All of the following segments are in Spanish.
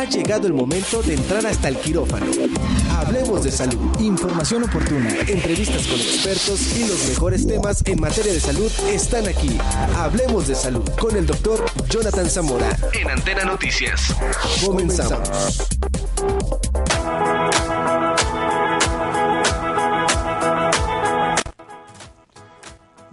Ha llegado el momento de entrar hasta el quirófano. Hablemos de salud. Información oportuna, entrevistas con expertos y los mejores temas en materia de salud están aquí. Hablemos de salud con el doctor Jonathan Zamora. En Antena Noticias. Comenzamos.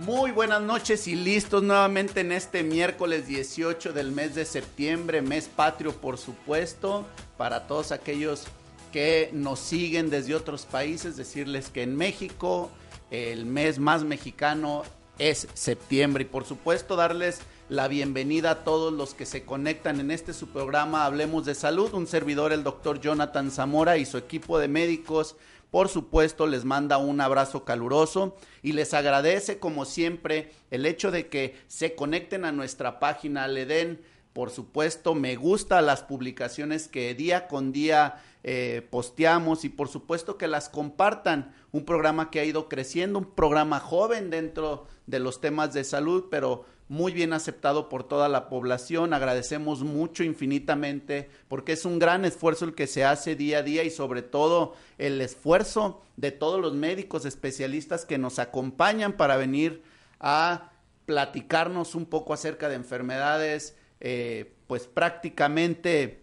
Muy buenas noches y listos nuevamente en este miércoles 18 del mes de septiembre, mes patrio por supuesto, para todos aquellos que nos siguen desde otros países, decirles que en México el mes más mexicano es septiembre. Y por supuesto darles la bienvenida a todos los que se conectan en este su programa Hablemos de Salud, un servidor el doctor Jonathan Zamora y su equipo de médicos por supuesto, les manda un abrazo caluroso y les agradece, como siempre, el hecho de que se conecten a nuestra página, le den, por supuesto, me gusta las publicaciones que día con día eh, posteamos y por supuesto que las compartan. Un programa que ha ido creciendo, un programa joven dentro de los temas de salud, pero muy bien aceptado por toda la población. Agradecemos mucho infinitamente porque es un gran esfuerzo el que se hace día a día y sobre todo el esfuerzo de todos los médicos especialistas que nos acompañan para venir a platicarnos un poco acerca de enfermedades eh, pues prácticamente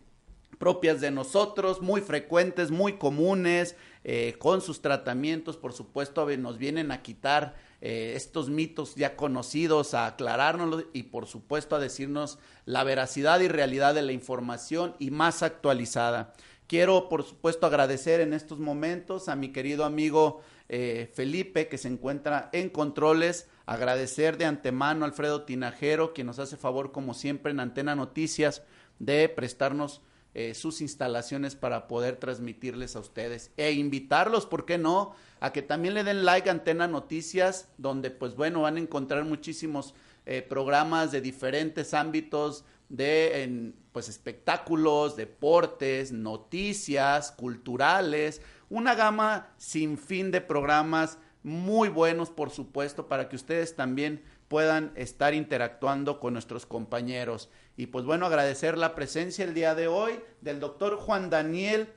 propias de nosotros, muy frecuentes, muy comunes, eh, con sus tratamientos, por supuesto, nos vienen a quitar eh, estos mitos ya conocidos, a aclarárnoslos y por supuesto a decirnos la veracidad y realidad de la información y más actualizada. Quiero por supuesto agradecer en estos momentos a mi querido amigo eh, Felipe que se encuentra en controles, agradecer de antemano a Alfredo Tinajero quien nos hace favor como siempre en Antena Noticias de prestarnos eh, sus instalaciones para poder transmitirles a ustedes e invitarlos, ¿por qué no? A que también le den like a Antena Noticias, donde pues bueno, van a encontrar muchísimos eh, programas de diferentes ámbitos de pues espectáculos, deportes, noticias, culturales, una gama sin fin de programas muy buenos, por supuesto, para que ustedes también puedan estar interactuando con nuestros compañeros. Y pues bueno, agradecer la presencia el día de hoy del doctor Juan Daniel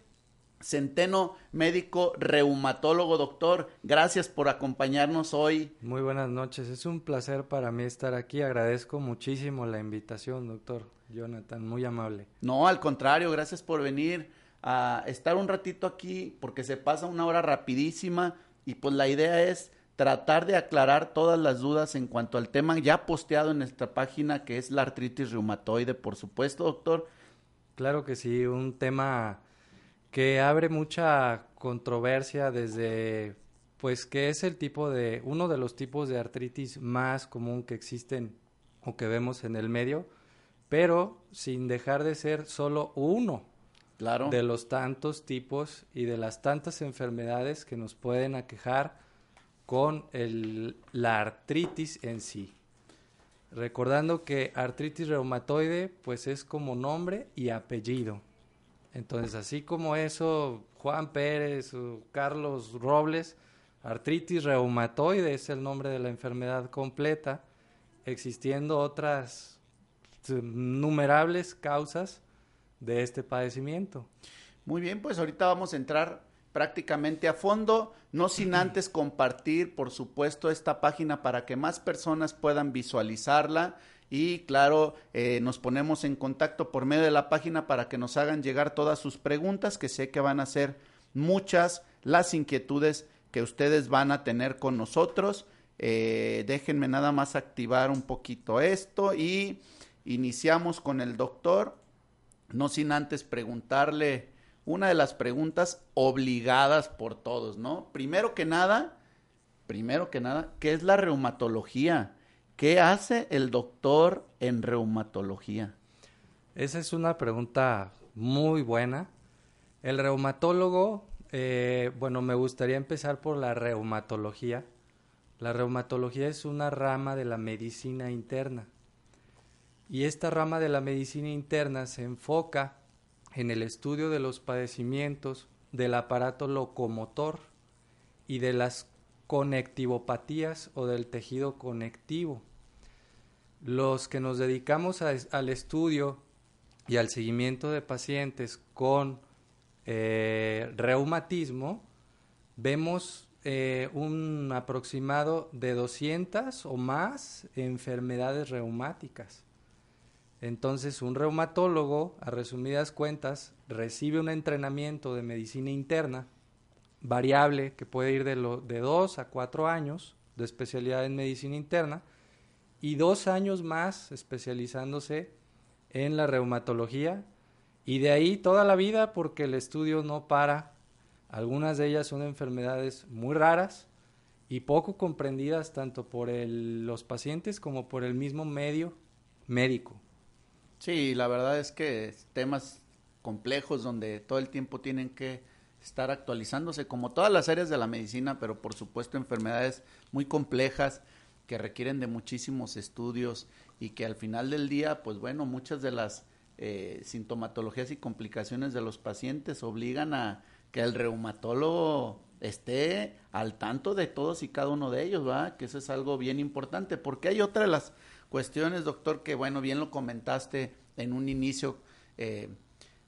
Centeno, médico reumatólogo, doctor. Gracias por acompañarnos hoy. Muy buenas noches, es un placer para mí estar aquí. Agradezco muchísimo la invitación, doctor Jonathan, muy amable. No, al contrario, gracias por venir a estar un ratito aquí porque se pasa una hora rapidísima y pues la idea es tratar de aclarar todas las dudas en cuanto al tema ya posteado en nuestra página que es la artritis reumatoide, por supuesto, doctor. Claro que sí, un tema que abre mucha controversia desde pues que es el tipo de uno de los tipos de artritis más común que existen o que vemos en el medio, pero sin dejar de ser solo uno claro. de los tantos tipos y de las tantas enfermedades que nos pueden aquejar con la artritis en sí. Recordando que artritis reumatoide pues es como nombre y apellido. Entonces, así como eso, Juan Pérez o Carlos Robles, artritis reumatoide es el nombre de la enfermedad completa, existiendo otras innumerables causas de este padecimiento. Muy bien, pues ahorita vamos a entrar prácticamente a fondo, no sin antes compartir, por supuesto, esta página para que más personas puedan visualizarla y claro, eh, nos ponemos en contacto por medio de la página para que nos hagan llegar todas sus preguntas, que sé que van a ser muchas las inquietudes que ustedes van a tener con nosotros. Eh, déjenme nada más activar un poquito esto y iniciamos con el doctor, no sin antes preguntarle una de las preguntas obligadas por todos, ¿no? Primero que nada, primero que nada, ¿qué es la reumatología? ¿Qué hace el doctor en reumatología? Esa es una pregunta muy buena. El reumatólogo, eh, bueno, me gustaría empezar por la reumatología. La reumatología es una rama de la medicina interna. Y esta rama de la medicina interna se enfoca en el estudio de los padecimientos del aparato locomotor y de las conectivopatías o del tejido conectivo. Los que nos dedicamos al estudio y al seguimiento de pacientes con eh, reumatismo, vemos eh, un aproximado de 200 o más enfermedades reumáticas. Entonces, un reumatólogo, a resumidas cuentas, recibe un entrenamiento de medicina interna variable que puede ir de, lo, de dos a cuatro años de especialidad en medicina interna y dos años más especializándose en la reumatología y de ahí toda la vida porque el estudio no para. Algunas de ellas son enfermedades muy raras y poco comprendidas tanto por los pacientes como por el mismo medio médico. Sí, la verdad es que temas complejos donde todo el tiempo tienen que estar actualizándose, como todas las áreas de la medicina, pero por supuesto enfermedades muy complejas que requieren de muchísimos estudios y que al final del día, pues bueno, muchas de las eh, sintomatologías y complicaciones de los pacientes obligan a que el reumatólogo esté al tanto de todos y cada uno de ellos, ¿va? Que eso es algo bien importante, porque hay otra de las cuestiones, doctor, que bueno, bien lo comentaste en un inicio, eh,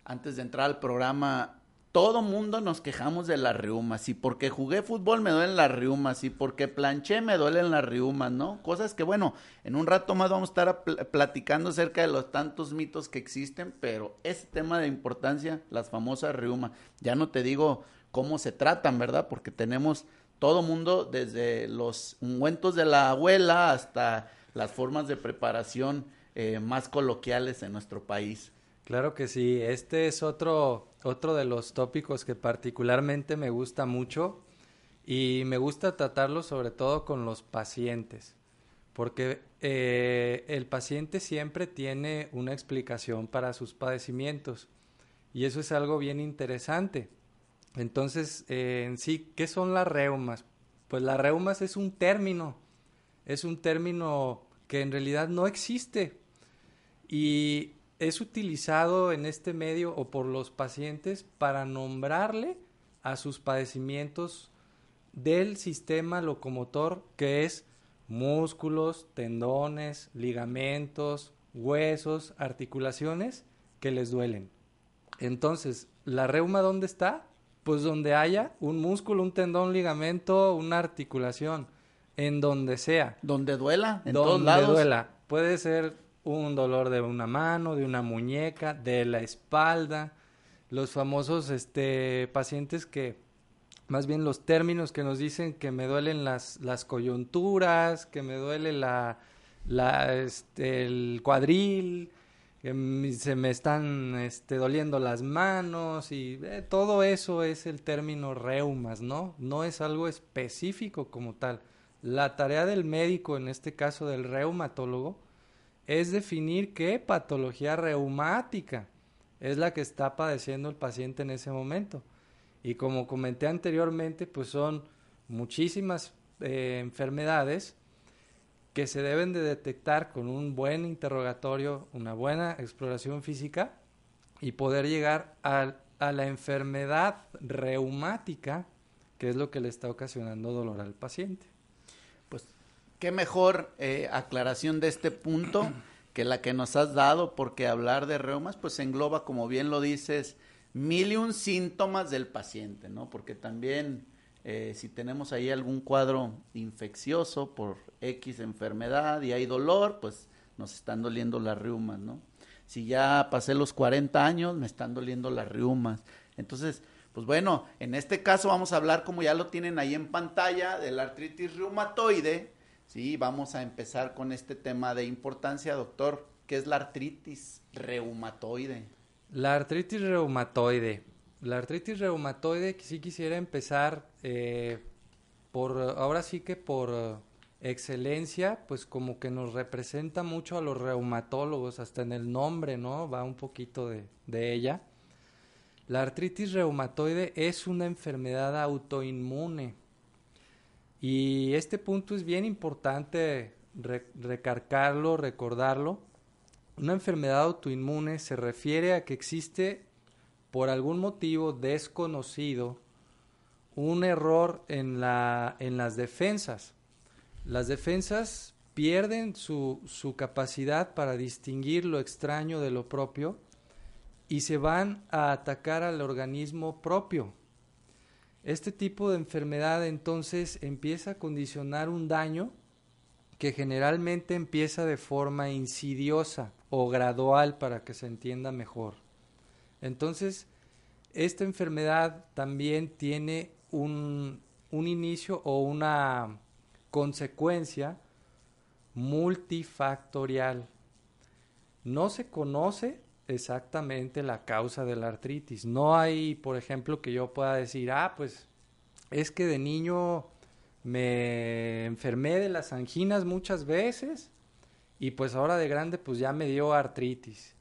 antes de entrar al programa, todo mundo nos quejamos de las riumas, y porque jugué fútbol me duelen las riumas, y porque planché me duelen las riumas, ¿no? Cosas que, bueno, en un rato más vamos a estar platicando acerca de los tantos mitos que existen, pero ese tema de importancia, las famosas riumas, ya no te digo cómo se tratan, ¿verdad? Porque tenemos todo mundo, desde los ungüentos de la abuela hasta las formas de preparación eh, más coloquiales en nuestro país. Claro que sí, este es otro, otro de los tópicos que particularmente me gusta mucho y me gusta tratarlo sobre todo con los pacientes, porque eh, el paciente siempre tiene una explicación para sus padecimientos y eso es algo bien interesante. Entonces, eh, en sí, ¿qué son las reumas? Pues las reumas es un término, es un término que en realidad no existe y es utilizado en este medio o por los pacientes para nombrarle a sus padecimientos del sistema locomotor que es músculos, tendones, ligamentos, huesos, articulaciones que les duelen. Entonces, ¿la reuma dónde está? Pues donde haya un músculo, un tendón, ligamento, una articulación, en donde sea. Donde duela, en donde todos lados. duela. Puede ser un dolor de una mano, de una muñeca, de la espalda, los famosos este, pacientes que, más bien los términos que nos dicen que me duelen las, las coyunturas, que me duele la, la, este, el cuadril, que se me están este, doliendo las manos y eh, todo eso es el término reumas, ¿no? No es algo específico como tal. La tarea del médico, en este caso del reumatólogo, es definir qué patología reumática es la que está padeciendo el paciente en ese momento. Y como comenté anteriormente, pues son muchísimas eh, enfermedades que se deben de detectar con un buen interrogatorio, una buena exploración física y poder llegar a, a la enfermedad reumática, que es lo que le está ocasionando dolor al paciente qué mejor eh, aclaración de este punto que la que nos has dado, porque hablar de reumas, pues engloba, como bien lo dices, mil y un síntomas del paciente, ¿no? Porque también eh, si tenemos ahí algún cuadro infeccioso por X enfermedad y hay dolor, pues nos están doliendo las reumas, ¿no? Si ya pasé los 40 años, me están doliendo las reumas. Entonces, pues bueno, en este caso vamos a hablar, como ya lo tienen ahí en pantalla, de la artritis reumatoide, Sí, vamos a empezar con este tema de importancia, doctor. ¿Qué es la artritis reumatoide? La artritis reumatoide. La artritis reumatoide, sí quisiera empezar eh, por, ahora sí que por excelencia, pues como que nos representa mucho a los reumatólogos, hasta en el nombre, ¿no? Va un poquito de, de ella. La artritis reumatoide es una enfermedad autoinmune y este punto es bien importante recargarlo, recordarlo. Una enfermedad autoinmune se refiere a que existe por algún motivo desconocido un error en, la, en las defensas. Las defensas pierden su, su capacidad para distinguir lo extraño de lo propio y se van a atacar al organismo propio. Este tipo de enfermedad entonces empieza a condicionar un daño que generalmente empieza de forma insidiosa o gradual para que se entienda mejor. Entonces, esta enfermedad también tiene un, un inicio o una consecuencia multifactorial. No se conoce exactamente la causa de la artritis. No hay, por ejemplo, que yo pueda decir, ah, pues es que de niño me enfermé de las anginas muchas veces y pues ahora de grande pues ya me dio artritis.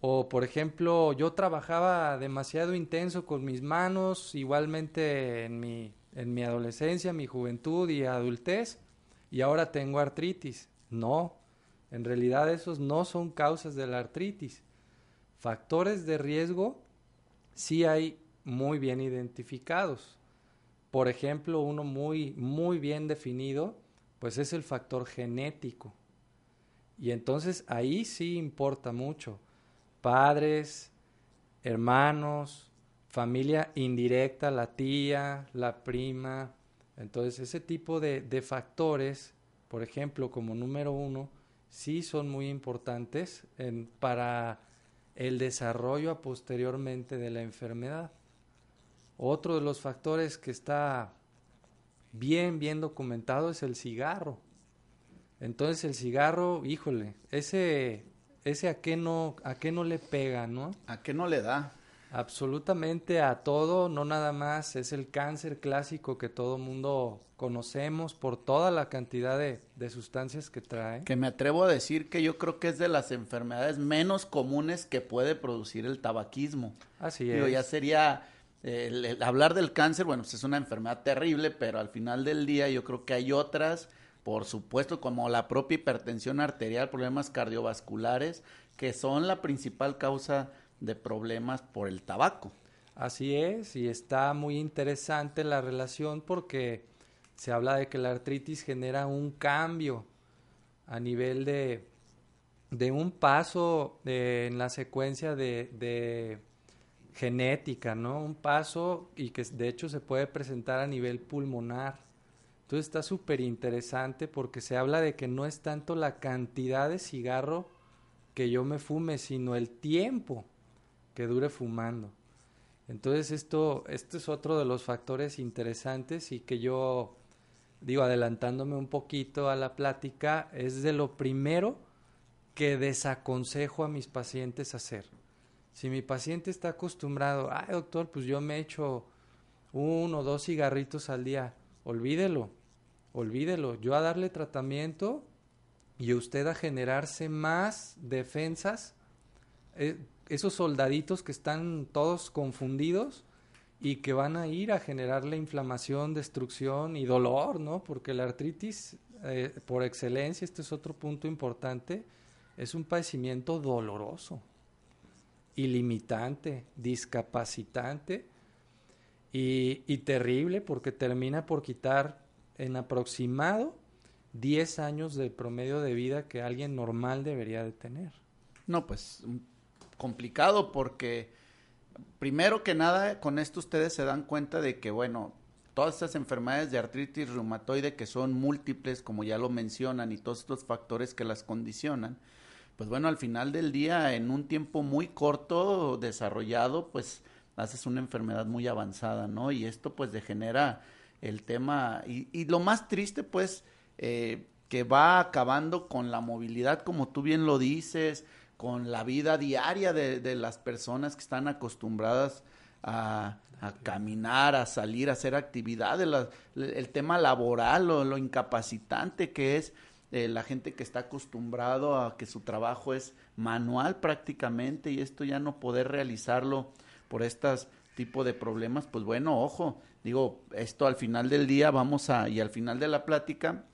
O por ejemplo, yo trabajaba demasiado intenso con mis manos, igualmente en mi, en mi adolescencia, mi juventud y adultez, y ahora tengo artritis. No, en realidad esos no son causas de la artritis. Factores de riesgo sí hay muy bien identificados. Por ejemplo, uno muy, muy bien definido, pues es el factor genético. Y entonces ahí sí importa mucho. Padres, hermanos, familia indirecta, la tía, la prima. Entonces ese tipo de, de factores, por ejemplo, como número uno, sí son muy importantes para el desarrollo posteriormente de la enfermedad. Otro de los factores que está bien, bien documentado es el cigarro. Entonces el cigarro, híjole, ese, ese a qué no, a qué no le pega, ¿no? ¿A qué no le da? Absolutamente a todo, no nada más, es el cáncer clásico que todo mundo conocemos por toda la cantidad de, sustancias que trae. Que me atrevo a decir que yo creo que es de las enfermedades menos comunes que puede producir el tabaquismo. Así es. ya sería hablar del cáncer, bueno, pues es una enfermedad terrible, pero al final del día yo creo que hay otras, por supuesto, como la propia hipertensión arterial, problemas cardiovasculares, que son la principal causa de problemas por el tabaco. Así es, y está muy interesante la relación porque se habla de que la artritis genera un cambio a nivel de, de un paso en la secuencia de, de, genética, ¿no? Un paso y que de hecho se puede presentar a nivel pulmonar. Entonces está súper interesante porque se habla de que no es tanto la cantidad de cigarro que yo me fume, sino el tiempo que dure fumando. Entonces esto, este es otro de los factores interesantes y que yo digo, adelantándome un poquito a la plática, es de lo primero que desaconsejo a mis pacientes hacer. Si mi paciente está acostumbrado, ay doctor, pues yo me echo uno o dos cigarritos al día, olvídelo, olvídelo. Yo a darle tratamiento y usted a generarse más defensas. Eh, esos soldaditos que están todos confundidos y que van a ir a generarle inflamación, destrucción y dolor, ¿no? Porque la artritis, eh, por excelencia, este es otro punto importante, es un padecimiento doloroso, ilimitante, discapacitante y, y terrible porque termina por quitar en aproximado 10 años del promedio de vida que alguien normal debería de tener. No, pues complicado porque primero que nada con esto ustedes se dan cuenta de que bueno, todas estas enfermedades de artritis reumatoide que son múltiples, como ya lo mencionan, y todos estos factores que las condicionan, pues bueno, al final del día, en un tiempo muy corto desarrollado, pues haces una enfermedad muy avanzada, ¿no? Y esto pues degenera el tema, y, lo más triste pues, eh, que va acabando con la movilidad, como tú bien lo dices, con la vida diaria de, las personas que están acostumbradas a, caminar, a salir, a hacer actividades, el tema laboral, lo, lo incapacitante que es eh, la gente que está acostumbrado a que su trabajo es manual prácticamente y esto ya no poder realizarlo por estos tipo de problemas, pues bueno, ojo, digo, esto al final del día vamos a, y al final de la plática,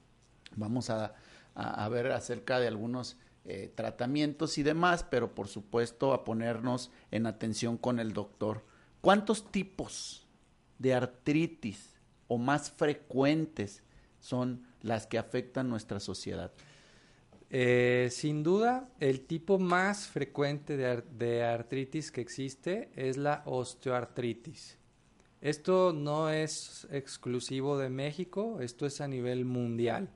vamos a, a ver acerca de algunos eh, tratamientos y demás, pero por supuesto a ponernos en atención con el doctor. ¿Cuántos tipos de artritis o más frecuentes son las que afectan nuestra sociedad? Eh, sin duda, el tipo más frecuente de, artritis que existe es la osteoartritis. Esto no es exclusivo de México, esto es a nivel mundial.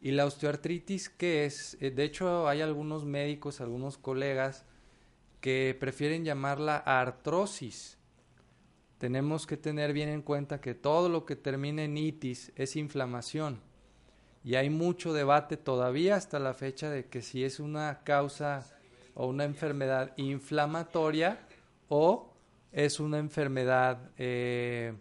¿Y la osteoartritis qué es? Eh, de hecho, hay algunos médicos, algunos colegas que prefieren llamarla artrosis. Tenemos que tener bien en cuenta que todo lo que termina en itis es inflamación y hay mucho debate todavía hasta la fecha de que si es una causa o una enfermedad inflamatoria o es una enfermedad eh,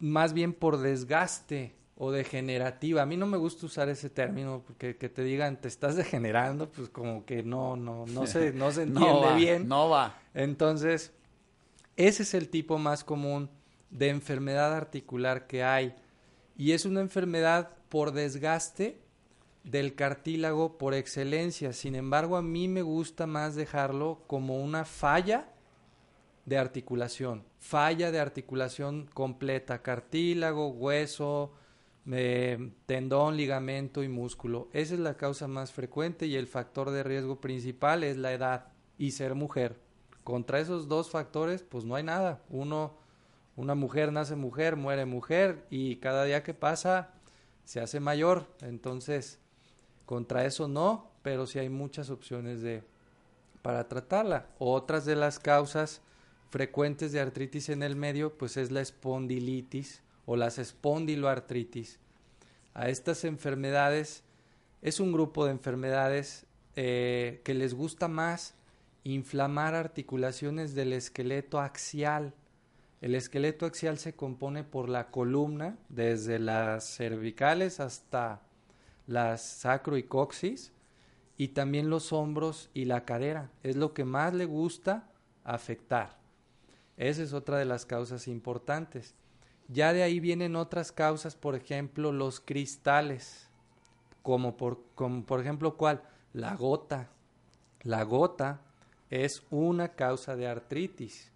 más bien por desgaste o degenerativa. A mí no me gusta usar ese término porque que te digan te estás degenerando, pues como que no, no, no se, no se entiende bien. No va. Entonces, ese es el tipo más común de enfermedad articular que hay. Y es una enfermedad por desgaste del cartílago por excelencia. Sin embargo, a mí me gusta más dejarlo como una falla de articulación, falla de articulación completa, cartílago, hueso, tendón, ligamento y músculo. Esa es la causa más frecuente y el factor de riesgo principal es la edad y ser mujer. Contra esos dos factores, pues no hay nada. Uno, una mujer nace mujer, muere mujer y cada día que pasa se hace mayor, entonces contra eso no, pero sí hay muchas opciones de para tratarla. Otras de las causas frecuentes de artritis en el medio, pues es la espondilitis o las espondiloartritis. A estas enfermedades es un grupo de enfermedades eh, que les gusta más inflamar articulaciones del esqueleto axial el esqueleto axial se compone por la columna, desde las cervicales hasta las sacro y coxis, y también los hombros y la cadera. Es lo que más le gusta afectar. Esa es otra de las causas importantes. Ya de ahí vienen otras causas, por ejemplo, los cristales, como por, como por ejemplo, ¿cuál? La gota. La gota es una causa de artritis.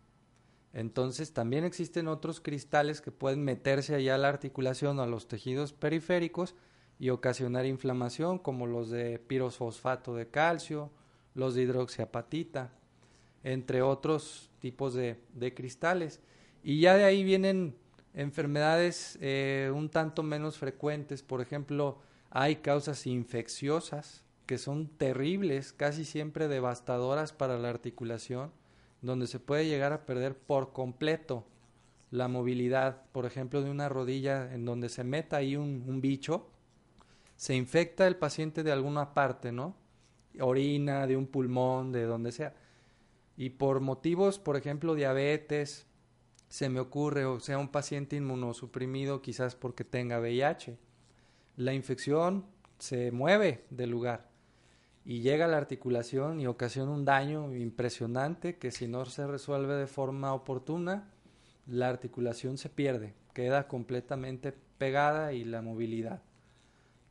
Entonces también existen otros cristales que pueden meterse allá a la articulación o a los tejidos periféricos y ocasionar inflamación como los de pirofosfato de calcio, los de hidroxiapatita, entre otros tipos de, cristales. Y ya de ahí vienen enfermedades eh, un tanto menos frecuentes, por ejemplo, hay causas infecciosas que son terribles, casi siempre devastadoras para la articulación donde se puede llegar a perder por completo la movilidad, por ejemplo, de una rodilla en donde se meta ahí un, bicho, se infecta el paciente de alguna parte, ¿no? Orina, de un pulmón, de donde sea. Y por motivos, por ejemplo, diabetes, se me ocurre, o sea, un paciente inmunosuprimido quizás porque tenga VIH. La infección se mueve del lugar y llega a la articulación y ocasiona un daño impresionante que si no se resuelve de forma oportuna, la articulación se pierde, queda completamente pegada y la movilidad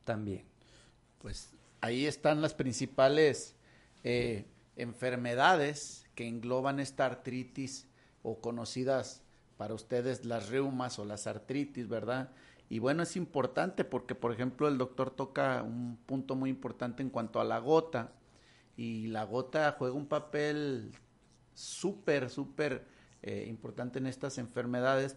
también. Pues ahí están las principales eh, enfermedades que engloban esta artritis o conocidas para ustedes las reumas o las artritis, ¿verdad? Y bueno, es importante porque, por ejemplo, el doctor toca un punto muy importante en cuanto a la gota. Y la gota juega un papel súper, súper eh, importante en estas enfermedades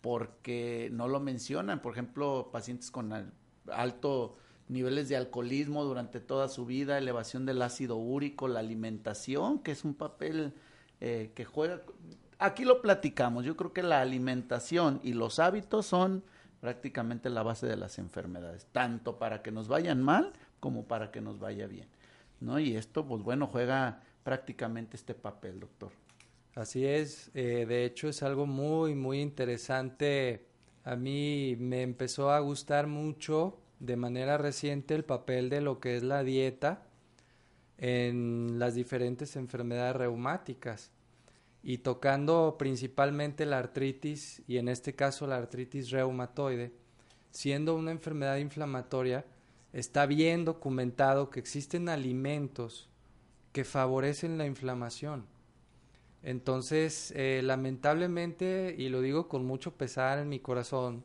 porque no lo mencionan. Por ejemplo, pacientes con alto niveles de alcoholismo durante toda su vida, elevación del ácido úrico, la alimentación, que es un papel eh, que juega. Aquí lo platicamos. Yo creo que la alimentación y los hábitos son prácticamente la base de las enfermedades, tanto para que nos vayan mal como para que nos vaya bien. ¿no? Y esto, pues bueno, juega prácticamente este papel, doctor. Así es, eh, de hecho es algo muy, muy interesante. A mí me empezó a gustar mucho de manera reciente el papel de lo que es la dieta en las diferentes enfermedades reumáticas y tocando principalmente la artritis y en este caso la artritis reumatoide, siendo una enfermedad inflamatoria, está bien documentado que existen alimentos que favorecen la inflamación. Entonces, eh, lamentablemente, y lo digo con mucho pesar en mi corazón,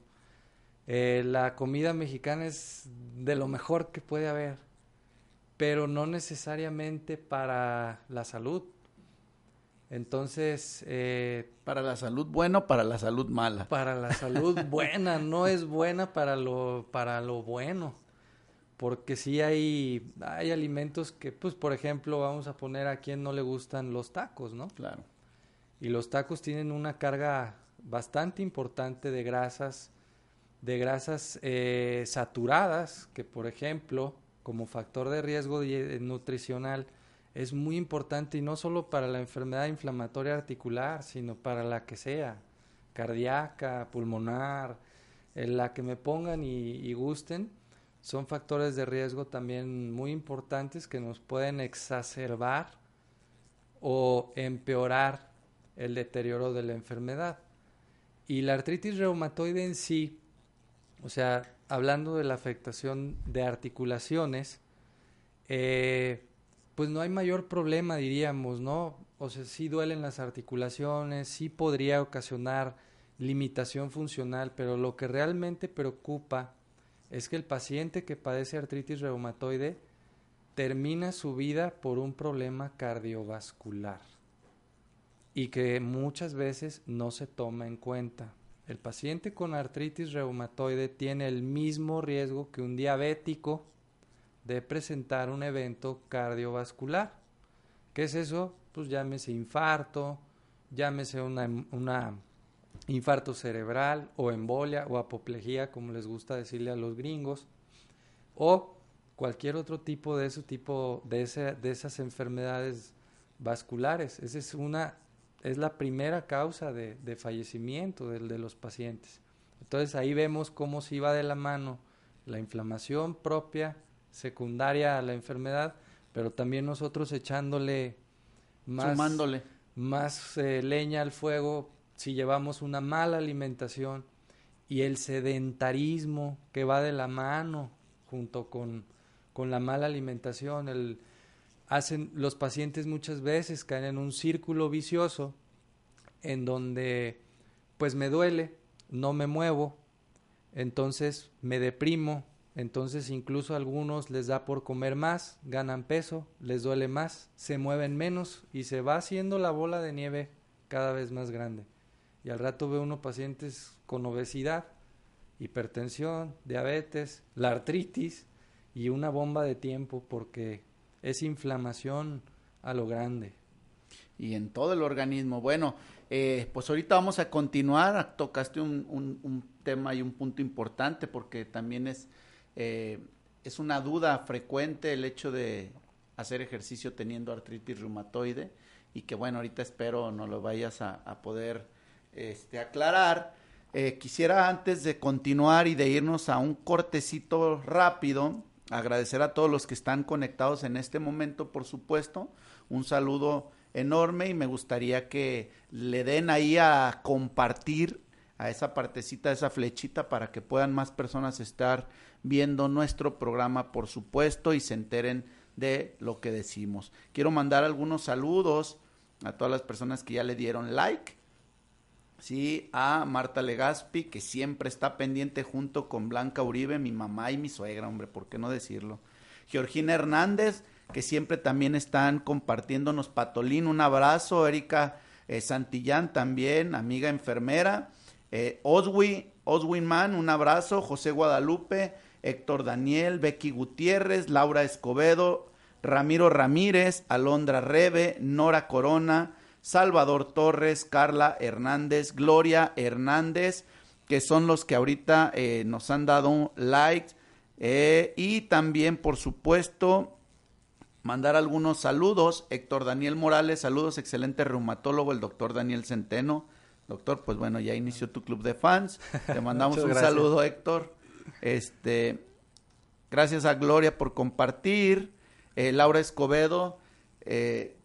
Eh, la comida mexicana es de lo mejor que puede haber, pero no necesariamente para la salud. Entonces... Eh, para la salud buena para la salud mala. Para la salud buena, no es buena para lo, para lo bueno. Porque sí hay, hay alimentos que, pues, por ejemplo, vamos a poner a quien no le gustan los tacos, ¿no? Claro. Y los tacos tienen una carga bastante importante de grasas, de grasas eh, saturadas, que por ejemplo, como factor de riesgo nutricional, es muy importante y no solo para la enfermedad inflamatoria articular, sino para la que sea, cardíaca, pulmonar, en la que me pongan y, gusten, son factores de riesgo también muy importantes que nos pueden exacerbar o empeorar el deterioro de la enfermedad. Y la artritis reumatoide en sí, o sea, hablando de la afectación de articulaciones, eh, pues no hay mayor problema, diríamos, ¿no? O sea, sí duelen las articulaciones, sí podría ocasionar limitación funcional, pero lo que realmente preocupa es que el paciente que padece artritis reumatoide termina su vida por un problema cardiovascular y que muchas veces no se toma en cuenta. El paciente con artritis reumatoide tiene el mismo riesgo que un diabético de presentar un evento cardiovascular. ¿Qué es eso? Pues llámese infarto, llámese una, una infarto cerebral o embolia o apoplejía, como les gusta decirle a los gringos, o cualquier otro tipo de ese tipo de, esas enfermedades vasculares. Esa es una es la primera causa de, de fallecimiento de, de los pacientes. Entonces ahí vemos cómo se iba de la mano la inflamación propia secundaria a la enfermedad, pero también nosotros echándole más, más eh, leña al fuego si llevamos una mala alimentación y el sedentarismo que va de la mano junto con, con la mala alimentación, el, hacen los pacientes muchas veces caen en un círculo vicioso en donde pues me duele, no me muevo, entonces me deprimo, entonces incluso a algunos les da por comer más, ganan peso, les duele más, se mueven menos y se va haciendo la bola de nieve cada vez más grande. Y al rato ve uno pacientes con obesidad, hipertensión, diabetes, la artritis y una bomba de tiempo porque es inflamación a lo grande. Y en todo el organismo. Bueno, eh, pues ahorita vamos a continuar. Tocaste un, un tema y un punto importante porque también es eh, es una duda frecuente el hecho de hacer ejercicio teniendo artritis reumatoide y que bueno, ahorita espero no lo vayas a, poder este, aclarar. Eh, quisiera antes de continuar y de irnos a un cortecito rápido, agradecer a todos los que están conectados en este momento, por supuesto. Un saludo enorme y me gustaría que le den ahí a compartir a esa partecita, esa flechita para que puedan más personas estar viendo nuestro programa, por supuesto, y se enteren de lo que decimos. Quiero mandar algunos saludos a todas las personas que ya le dieron like. Sí, a Marta Legaspi, que siempre está pendiente junto con Blanca Uribe, mi mamá y mi suegra, hombre, ¿por qué no decirlo? Georgina Hernández, que siempre también están compartiéndonos Patolín, un abrazo. Erika eh, Santillán también, amiga enfermera. Eh, Oswi, Oswin Man, un abrazo. José Guadalupe, Héctor Daniel, Becky Gutiérrez, Laura Escobedo, Ramiro Ramírez, Alondra Rebe, Nora Corona, Salvador Torres, Carla Hernández, Gloria Hernández, que son los que ahorita eh, nos han dado un like. Eh, y también, por supuesto, mandar algunos saludos. Héctor Daniel Morales, saludos, excelente reumatólogo, el doctor Daniel Centeno. Doctor, pues bueno, ya inició tu club de fans. Te mandamos un saludo, Héctor. Este, gracias a Gloria por compartir. Eh, Laura Escobedo, eh,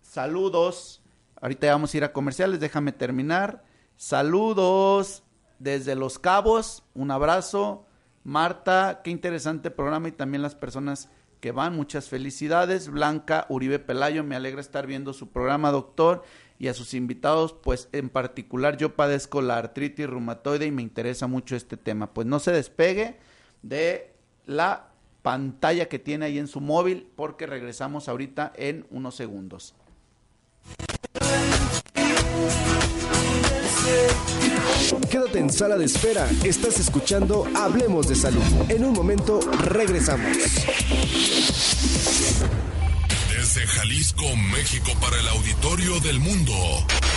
saludos. Ahorita vamos a ir a comerciales, déjame terminar. Saludos desde Los Cabos, un abrazo. Marta, qué interesante programa y también las personas que van. Muchas felicidades. Blanca Uribe Pelayo, me alegra estar viendo su programa, doctor. Y a sus invitados, pues en particular yo padezco la artritis reumatoide y me interesa mucho este tema. Pues no se despegue de la pantalla que tiene ahí en su móvil porque regresamos ahorita en unos segundos. Quédate en sala de espera. Estás escuchando Hablemos de Salud. En un momento regresamos. Jalisco, México, para el auditorio del mundo.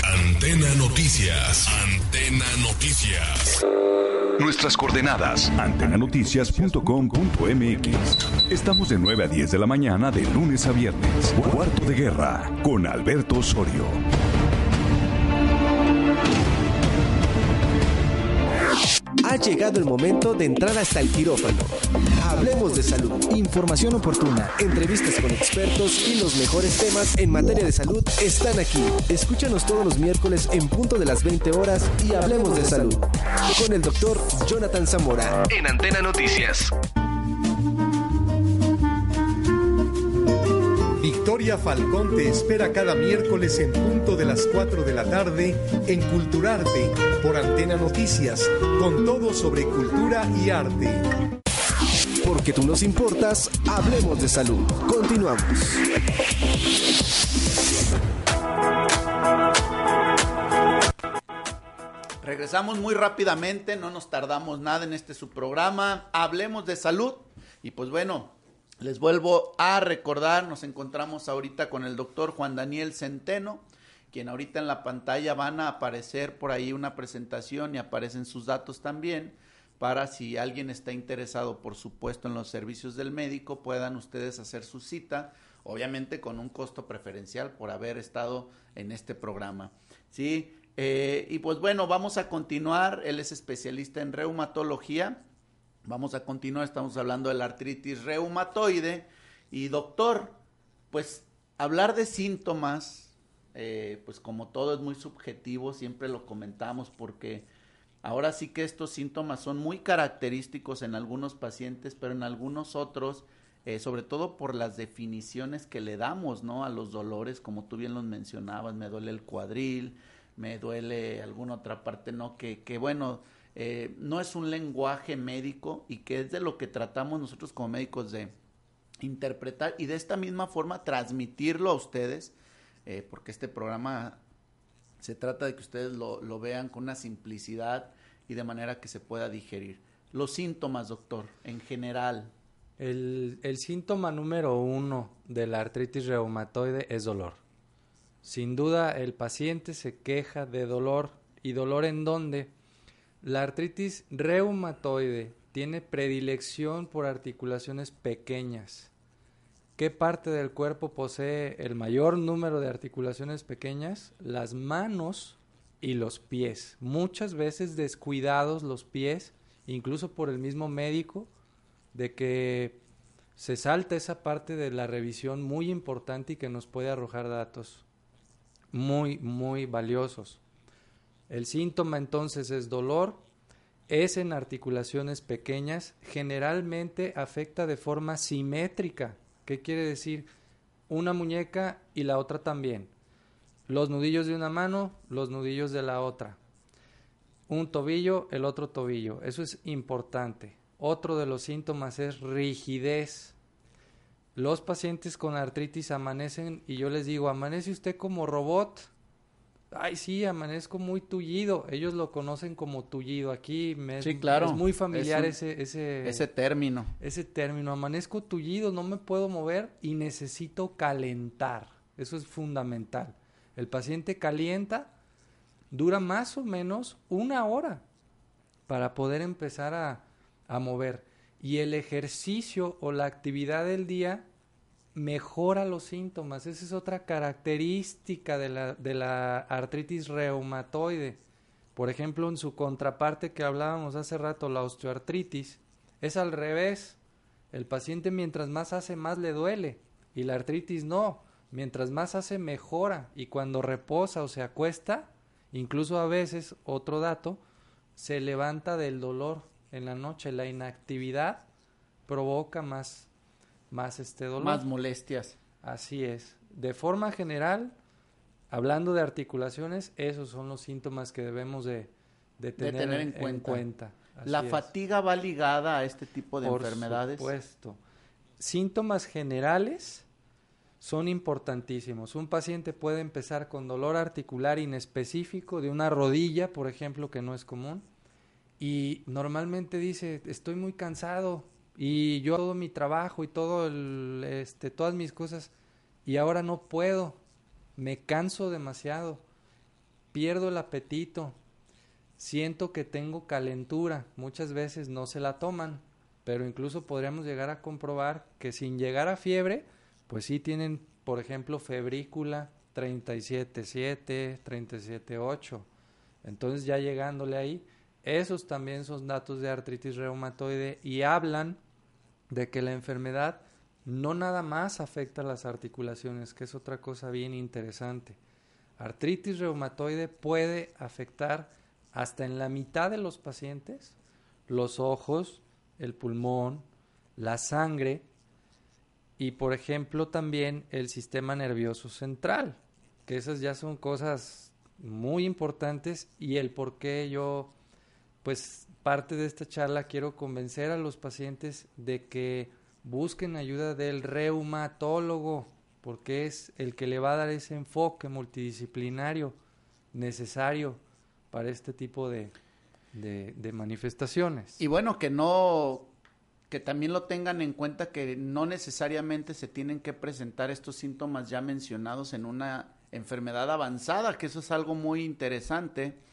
Antena Noticias. Antena Noticias. Nuestras coordenadas, antenanoticias.com.mx. Estamos de 9 a 10 de la mañana de lunes a viernes. Cuarto de guerra con Alberto Osorio. Ha llegado el momento de entrar hasta el quirófano. Hablemos de salud, información oportuna, entrevistas con expertos y los mejores temas en materia de salud están aquí. Escúchanos todos los miércoles en punto de las 20 horas y hablemos de salud. Con el doctor Jonathan Zamora en Antena Noticias. Victoria Falcón te espera cada miércoles en punto de las 4 de la tarde en Culturarte por Antena Noticias, con todo sobre cultura y arte. Porque tú nos importas, hablemos de salud. Continuamos. Regresamos muy rápidamente, no nos tardamos nada en este su programa. Hablemos de salud. Y pues bueno, les vuelvo a recordar, nos encontramos ahorita con el doctor Juan Daniel Centeno, quien ahorita en la pantalla van a aparecer por ahí una presentación y aparecen sus datos también, para si alguien está interesado, por supuesto, en los servicios del médico, puedan ustedes hacer su cita, obviamente con un costo preferencial por haber estado en este programa. Sí, eh, y pues bueno, vamos a continuar, él es especialista en reumatología Vamos a continuar, estamos hablando de la artritis reumatoide. Y doctor, pues hablar de síntomas, eh, pues como todo es muy subjetivo, siempre lo comentamos porque ahora sí que estos síntomas son muy característicos en algunos pacientes, pero en algunos otros, eh, sobre todo por las definiciones que le damos, ¿no? A los dolores, como tú bien los mencionabas, me duele el cuadril, me duele alguna otra parte, ¿no? Que, que bueno, eh, no es un lenguaje médico y que es de lo que tratamos nosotros como médicos de interpretar y de esta misma forma transmitirlo a ustedes, eh, porque este programa se trata de que ustedes lo, lo, vean con una simplicidad y de manera que se pueda digerir. Los síntomas, doctor, en general. El, el síntoma número uno de la artritis reumatoide es dolor. Sin duda, el paciente se queja de dolor. ¿Y dolor en dónde? La artritis reumatoide tiene predilección por articulaciones pequeñas. ¿Qué parte del cuerpo posee el mayor número de articulaciones pequeñas? Las manos y los pies. Muchas veces descuidados los pies, incluso por el mismo médico, de que se salta esa parte de la revisión muy importante y que nos puede arrojar datos muy, muy valiosos. El síntoma entonces es dolor, es en articulaciones pequeñas, generalmente afecta de forma simétrica. ¿Qué quiere decir? Una muñeca y la otra también. Los nudillos de una mano, los nudillos de la otra. Un tobillo, el otro tobillo. Eso es importante. Otro de los síntomas es rigidez. Los pacientes con artritis amanecen y yo les digo, amanece usted como robot ay, sí, amanezco muy tullido. Ellos lo conocen como tullido. Aquí me, sí, claro. es muy familiar ese, ese, ese término. Ese término. Amanezco tullido, no me puedo mover y necesito calentar. Eso es fundamental. El paciente calienta, dura más o menos una hora para poder empezar a, a mover. Y el ejercicio o la actividad del día mejora los síntomas. Esa es otra característica de la, de la artritis reumatoide. Por ejemplo, en su contraparte que hablábamos hace rato, la osteoartritis, es al revés. El paciente mientras más hace, más le duele. Y la artritis no. Mientras más hace, mejora. Y cuando reposa o se acuesta, incluso a veces, otro dato, se levanta del dolor en la noche. La inactividad provoca más más este dolor. Más molestias. Así es. De forma general, hablando de articulaciones, esos son los síntomas que debemos de, tener, en, cuenta. ¿La fatiga va ligada a este tipo de Por enfermedades? Por supuesto. Síntomas generales son importantísimos. Un paciente puede empezar con dolor articular inespecífico de una rodilla, por ejemplo, que no es común, y normalmente dice, estoy muy cansado y yo todo mi trabajo y todo el, este, todas mis cosas y ahora no puedo, me canso demasiado, pierdo el apetito, siento que tengo calentura, muchas veces no se la toman, pero incluso podríamos llegar a comprobar que sin llegar a fiebre, pues sí tienen, por ejemplo, febrícula 37.7, 37.8. Entonces ya llegándole ahí, esos también son datos de artritis reumatoide y hablan de que la enfermedad no nada más afecta las articulaciones, que es otra cosa bien interesante. Artritis reumatoide puede afectar hasta en la mitad de los pacientes los ojos, el pulmón, la sangre y por ejemplo también el sistema nervioso central, que esas ya son cosas muy importantes y el por qué yo pues parte de esta charla quiero convencer a los pacientes de que busquen ayuda del reumatólogo porque es el que le va a dar ese enfoque multidisciplinario necesario para este tipo de, de, de manifestaciones. Y bueno, que no que también lo tengan en cuenta que no necesariamente se tienen que presentar estos síntomas ya mencionados en una enfermedad avanzada, que eso es algo muy interesante,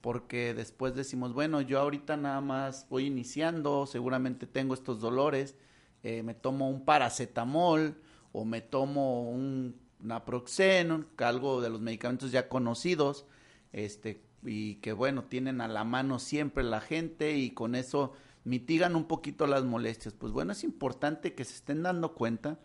porque después decimos, bueno, yo ahorita nada más voy iniciando, seguramente tengo estos dolores, eh, me tomo un paracetamol o me tomo un naproxeno, algo de los medicamentos ya conocidos, este, y que bueno, tienen a la mano siempre la gente y con eso mitigan un poquito las molestias. Pues bueno, es importante que se estén dando cuenta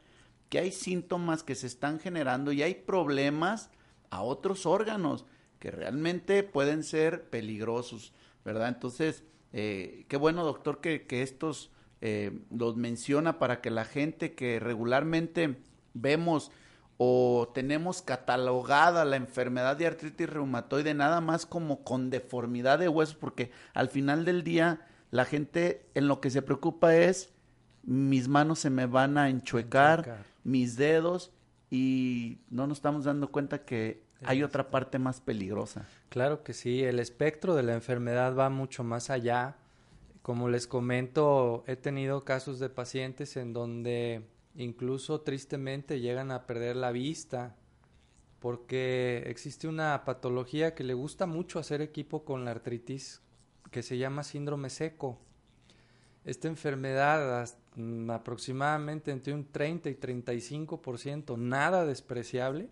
que hay síntomas que se están generando y hay problemas a otros órganos que realmente pueden ser peligrosos, ¿verdad? Entonces, eh, qué bueno, doctor, que, que estos eh, los menciona para que la gente que regularmente vemos o tenemos catalogada la enfermedad de artritis reumatoide nada más como con deformidad de huesos, porque al final del día la gente en lo que se preocupa es mis manos se me van a enchuecar, mis dedos y no nos estamos dando cuenta que hay otra parte más peligrosa. Claro que sí, el espectro de la enfermedad va mucho más allá. Como les comento, he tenido casos de pacientes en donde incluso tristemente llegan a perder la vista porque existe una patología que le gusta mucho hacer equipo con la artritis que se llama síndrome seco. Esta enfermedad mm, aproximadamente entre un 30 y 35%, nada despreciable,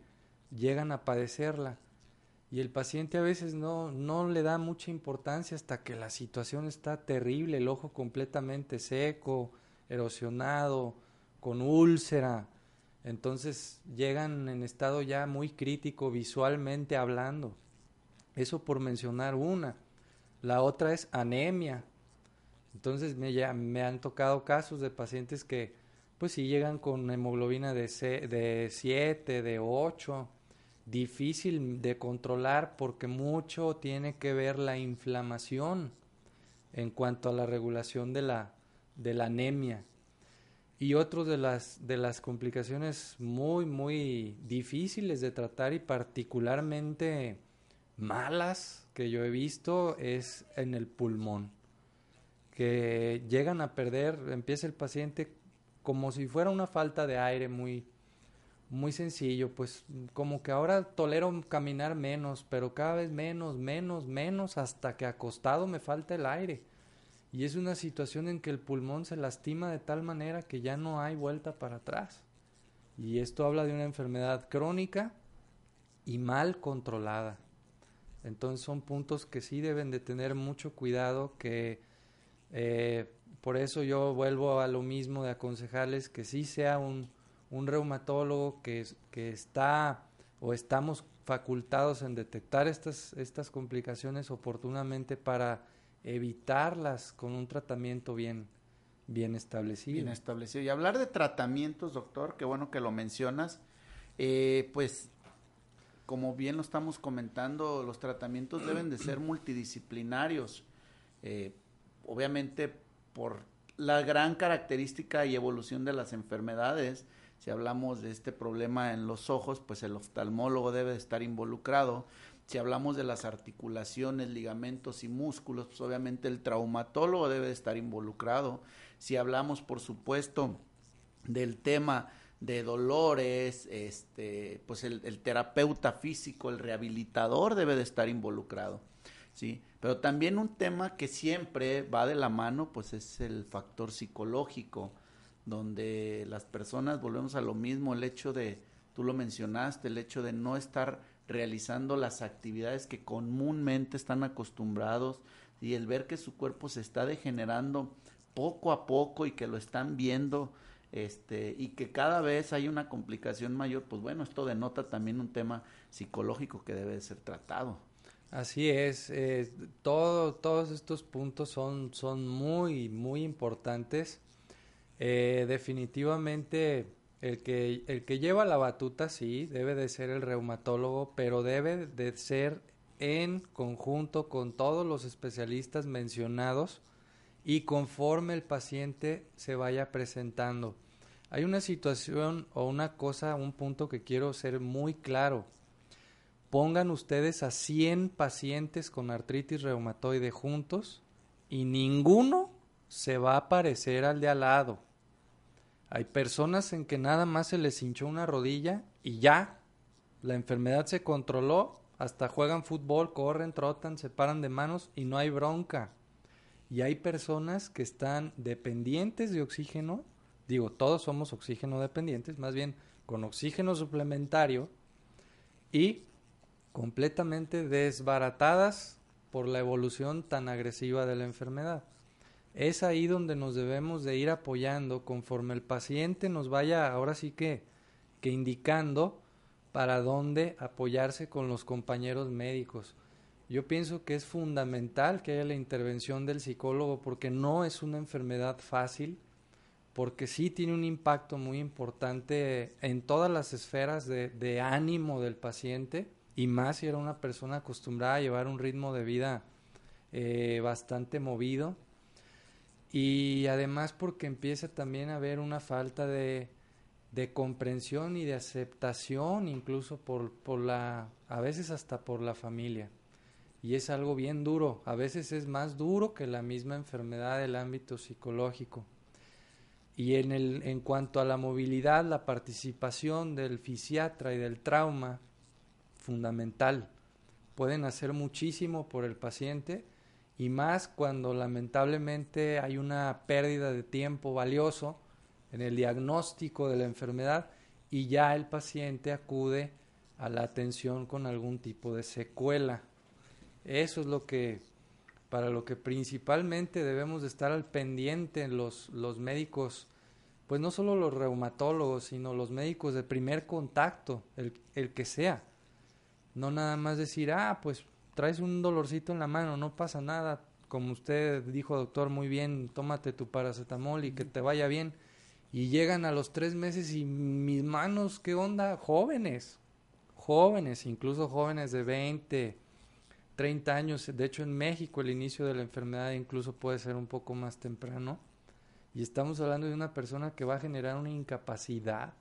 llegan a padecerla. Y el paciente a veces no, no le da mucha importancia hasta que la situación está terrible, el ojo completamente seco, erosionado, con úlcera. Entonces llegan en estado ya muy crítico visualmente hablando. Eso por mencionar una. La otra es anemia. Entonces me, ya, me han tocado casos de pacientes que pues sí llegan con hemoglobina de, de 7, de 8, difícil de controlar porque mucho tiene que ver la inflamación en cuanto a la regulación de la, de la anemia. Y otro de las, de las complicaciones muy, muy difíciles de tratar y particularmente malas que yo he visto es en el pulmón, que llegan a perder, empieza el paciente como si fuera una falta de aire muy, muy sencillo, pues como que ahora tolero caminar menos, pero cada vez menos, menos, menos, hasta que acostado me falta el aire. Y es una situación en que el pulmón se lastima de tal manera que ya no hay vuelta para atrás. Y esto habla de una enfermedad crónica y mal controlada. Entonces son puntos que sí deben de tener mucho cuidado, que eh, por eso yo vuelvo a lo mismo de aconsejarles que sí sea un, un reumatólogo que, que está o estamos facultados en detectar estas, estas complicaciones oportunamente para evitarlas con un tratamiento bien, bien establecido. Bien establecido. Y hablar de tratamientos, doctor, qué bueno que lo mencionas. Eh, pues, como bien lo estamos comentando, los tratamientos deben de ser multidisciplinarios. Eh, obviamente, por la gran característica y evolución de las enfermedades, si hablamos de este problema en los ojos, pues el oftalmólogo debe de estar involucrado. Si hablamos de las articulaciones, ligamentos y músculos, pues obviamente el traumatólogo debe de estar involucrado. Si hablamos, por supuesto, del tema de dolores, este, pues el, el, terapeuta físico, el rehabilitador debe de estar involucrado, ¿sí? Pero también un tema que siempre va de la mano, pues es el factor psicológico, donde las personas, volvemos a lo mismo, el hecho de, tú lo mencionaste, el hecho de no estar realizando las actividades que comúnmente están acostumbrados y el ver que su cuerpo se está degenerando poco a poco y que lo están viendo este y que cada vez hay una complicación mayor, pues bueno, esto denota también un tema psicológico que debe de ser tratado. Así es, eh, todo, todos estos puntos son, son muy, muy importantes. Eh, definitivamente el que, el que lleva la batuta, sí, debe de ser el reumatólogo, pero debe de ser en conjunto con todos los especialistas mencionados y conforme el paciente se vaya presentando. Hay una situación o una cosa, un punto que quiero ser muy claro. Pongan ustedes a 100 pacientes con artritis reumatoide juntos y ninguno se va a parecer al de al lado. Hay personas en que nada más se les hinchó una rodilla y ya, la enfermedad se controló, hasta juegan fútbol, corren, trotan, se paran de manos y no hay bronca. Y hay personas que están dependientes de oxígeno, digo, todos somos oxígeno dependientes, más bien con oxígeno suplementario y completamente desbaratadas por la evolución tan agresiva de la enfermedad. Es ahí donde nos debemos de ir apoyando conforme el paciente nos vaya ahora sí que, que indicando para dónde apoyarse con los compañeros médicos. Yo pienso que es fundamental que haya la intervención del psicólogo porque no es una enfermedad fácil, porque sí tiene un impacto muy importante en todas las esferas de, ánimo del paciente y más si era una persona acostumbrada a llevar un ritmo de vida eh, bastante movido y además porque empieza también a haber una falta de, de comprensión y de aceptación incluso por, por la, a veces hasta por la familia. Y es algo bien duro, a veces es más duro que la misma enfermedad del ámbito psicológico. Y en, el, en cuanto a la movilidad, la participación del fisiatra y del trauma, fundamental. Pueden hacer muchísimo por el paciente y más cuando lamentablemente hay una pérdida de tiempo valioso en el diagnóstico de la enfermedad y ya el paciente acude a la atención con algún tipo de secuela. Eso es lo que para lo que principalmente debemos de estar al pendiente los, los médicos, pues no solo los reumatólogos, sino los médicos de primer contacto, el, el que sea. No nada más decir, ah, pues traes un dolorcito en la mano, no pasa nada, como usted dijo, doctor, muy bien, tómate tu paracetamol y que te vaya bien. Y llegan a los tres meses y mis manos, ¿qué onda? Jóvenes, jóvenes, incluso jóvenes de 20, 30 años. De hecho, en México el inicio de la enfermedad incluso puede ser un poco más temprano. Y estamos hablando de una persona que va a generar una incapacidad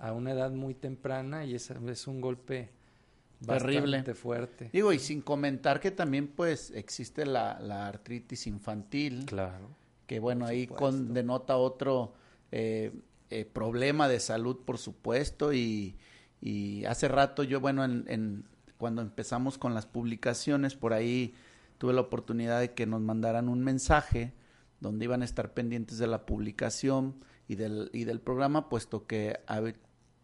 a una edad muy temprana y es, es un golpe Terrible. fuerte. Digo, y sin comentar que también pues existe la, la artritis infantil. Claro. Que bueno, ahí con, denota otro eh, eh, problema de salud, por supuesto. Y, y hace rato yo, bueno, en, en, cuando empezamos con las publicaciones, por ahí tuve la oportunidad de que nos mandaran un mensaje donde iban a estar pendientes de la publicación y del, y del programa, puesto que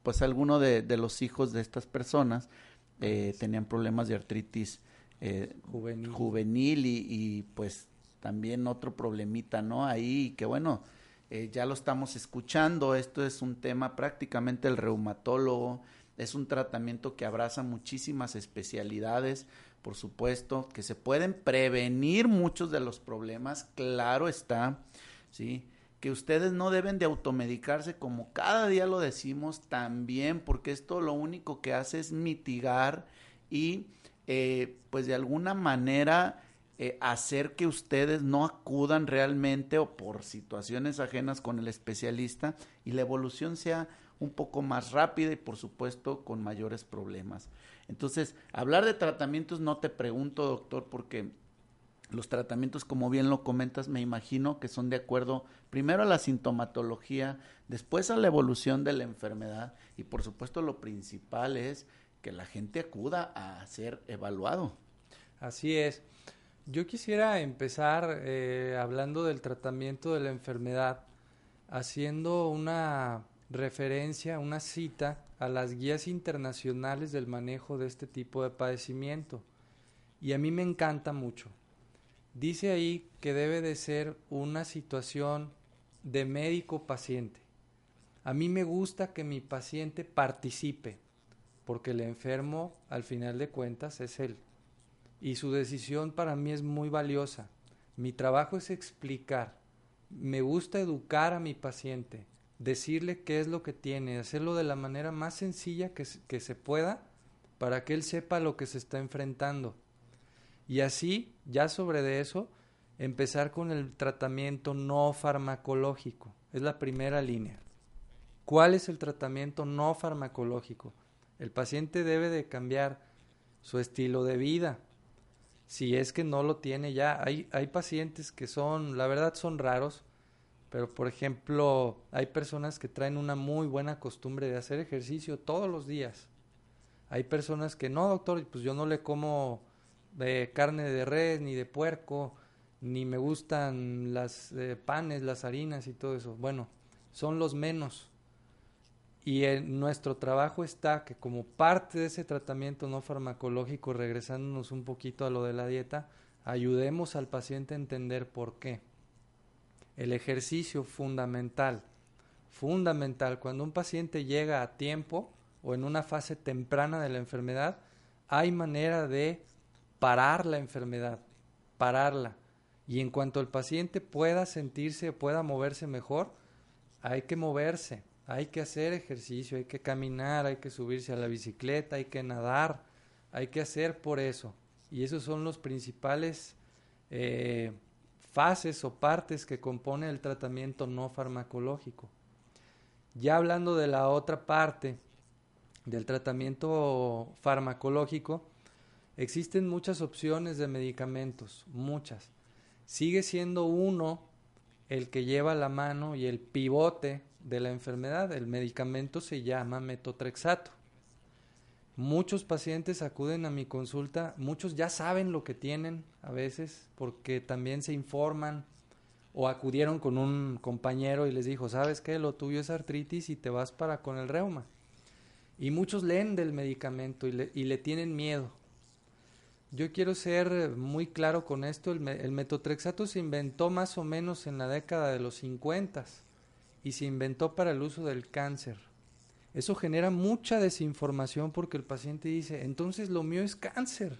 pues alguno de, de los hijos de estas personas eh, tenían problemas de artritis eh, juvenil, juvenil y, y, pues también otro problemita, ¿no? Ahí que bueno, eh, ya lo estamos escuchando, esto es un tema prácticamente el reumatólogo, es un tratamiento que abraza muchísimas especialidades, por supuesto, que se pueden prevenir muchos de los problemas, claro está, ¿sí? Que ustedes no deben de automedicarse como cada día lo decimos también, porque esto lo único que hace es mitigar y eh, pues de alguna manera eh, hacer que ustedes no acudan realmente o por situaciones ajenas con el especialista y la evolución sea un poco más rápida y por supuesto con mayores problemas. Entonces, hablar de tratamientos no te pregunto, doctor, porque los tratamientos, como bien lo comentas, me imagino que son de acuerdo primero a la sintomatología, después a la evolución de la enfermedad y por supuesto lo principal es que la gente acuda a ser evaluado. Así es. Yo quisiera empezar eh, hablando del tratamiento de la enfermedad, haciendo una referencia, una cita a las guías internacionales del manejo de este tipo de padecimiento. Y a mí me encanta mucho. Dice ahí que debe de ser una situación de médico-paciente. A mí me gusta que mi paciente participe, porque el enfermo, al final de cuentas, es él. Y su decisión para mí es muy valiosa. Mi trabajo es explicar. Me gusta educar a mi paciente, decirle qué es lo que tiene, hacerlo de la manera más sencilla que, que se pueda para que él sepa lo que se está enfrentando. Y así, ya sobre de eso, empezar con el tratamiento no farmacológico. Es la primera línea. ¿Cuál es el tratamiento no farmacológico? El paciente debe de cambiar su estilo de vida. Si es que no lo tiene ya, hay, hay pacientes que son, la verdad son raros, pero por ejemplo, hay personas que traen una muy buena costumbre de hacer ejercicio todos los días. Hay personas que no, doctor, pues yo no le como de carne de res ni de puerco, ni me gustan las eh, panes, las harinas y todo eso. Bueno, son los menos. Y en nuestro trabajo está que como parte de ese tratamiento no farmacológico, regresándonos un poquito a lo de la dieta, ayudemos al paciente a entender por qué. El ejercicio fundamental, fundamental, cuando un paciente llega a tiempo o en una fase temprana de la enfermedad, hay manera de parar la enfermedad, pararla. Y en cuanto el paciente pueda sentirse, pueda moverse mejor, hay que moverse hay que hacer ejercicio, hay que caminar, hay que subirse a la bicicleta, hay que nadar, hay que hacer por eso. Y esos son los principales eh, fases o partes que compone el tratamiento no farmacológico. Ya hablando de la otra parte del tratamiento farmacológico, existen muchas opciones de medicamentos, muchas. Sigue siendo uno el que lleva la mano y el pivote de la enfermedad. El medicamento se llama metotrexato. Muchos pacientes acuden a mi consulta, muchos ya saben lo que tienen a veces porque también se informan o acudieron con un compañero y les dijo, ¿sabes qué? Lo tuyo es artritis y te vas para con el reuma. Y muchos leen del medicamento y le, y le tienen miedo. Yo quiero ser muy claro con esto, el, el, metotrexato se inventó más o menos en la década de los 50 y se inventó para el uso del cáncer. Eso genera mucha desinformación porque el paciente dice, entonces lo mío es cáncer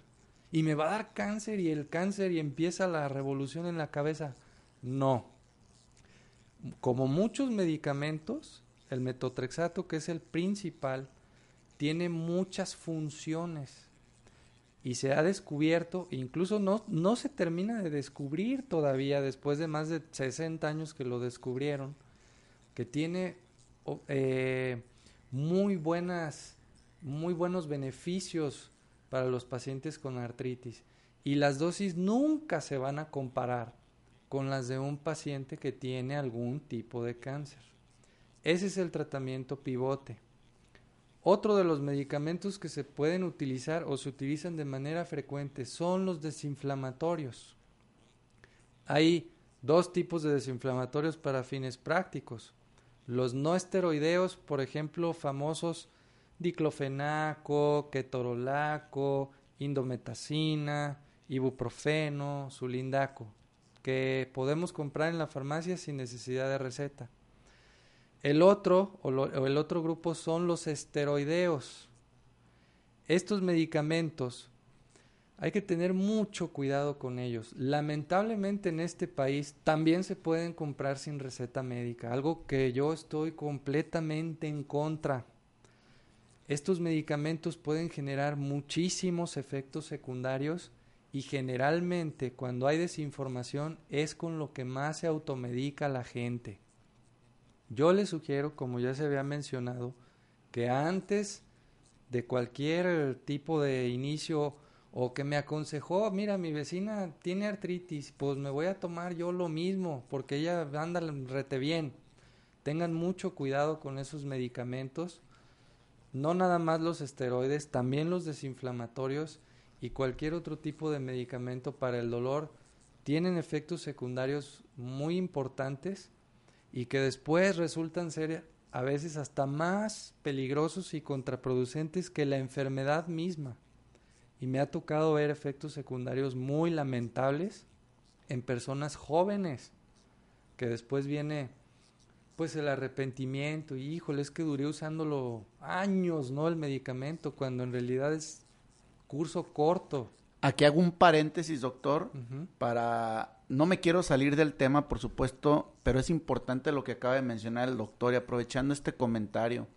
y me va a dar cáncer y el cáncer y empieza la revolución en la cabeza. No. Como muchos medicamentos, el metotrexato, que es el principal, tiene muchas funciones y se ha descubierto, incluso no, no se termina de descubrir todavía después de más de 60 años que lo descubrieron, que tiene eh, muy buenas, muy buenos beneficios para los pacientes con artritis. Y las dosis nunca se van a comparar con las de un paciente que tiene algún tipo de cáncer. Ese es el tratamiento pivote. Otro de los medicamentos que se pueden utilizar o se utilizan de manera frecuente son los desinflamatorios. Hay dos tipos de desinflamatorios para fines prácticos. Los no esteroideos, por ejemplo, famosos diclofenaco, ketorolaco, indometacina, ibuprofeno, sulindaco, que podemos comprar en la farmacia sin necesidad de receta. El otro, o, o el otro grupo son los esteroideos. Estos medicamentos Hay que tener mucho cuidado con ellos. Lamentablemente en este país también se pueden comprar sin receta médica, algo que yo estoy completamente en contra. Estos medicamentos pueden generar muchísimos efectos secundarios y generalmente cuando hay desinformación es con lo que más se automedica la gente. Yo les sugiero, como ya se había mencionado, que antes de cualquier tipo de inicio o que me aconsejó, mira, mi vecina tiene artritis, pues me voy a tomar yo lo mismo, porque ella anda rete bien. Tengan mucho cuidado con esos medicamentos, no nada más los esteroides, también los desinflamatorios y cualquier otro tipo de medicamento para el dolor tienen efectos secundarios muy importantes y que después resultan ser a veces hasta más peligrosos y contraproducentes que la enfermedad misma. Y me ha tocado ver efectos secundarios muy lamentables en personas jóvenes, que después viene pues el arrepentimiento y híjole, es que duré usándolo años, ¿no? El medicamento, cuando en realidad es curso corto. Aquí hago un paréntesis, doctor, para... No me quiero salir del tema, por supuesto, pero es importante lo que acaba de mencionar el doctor y aprovechando este comentario.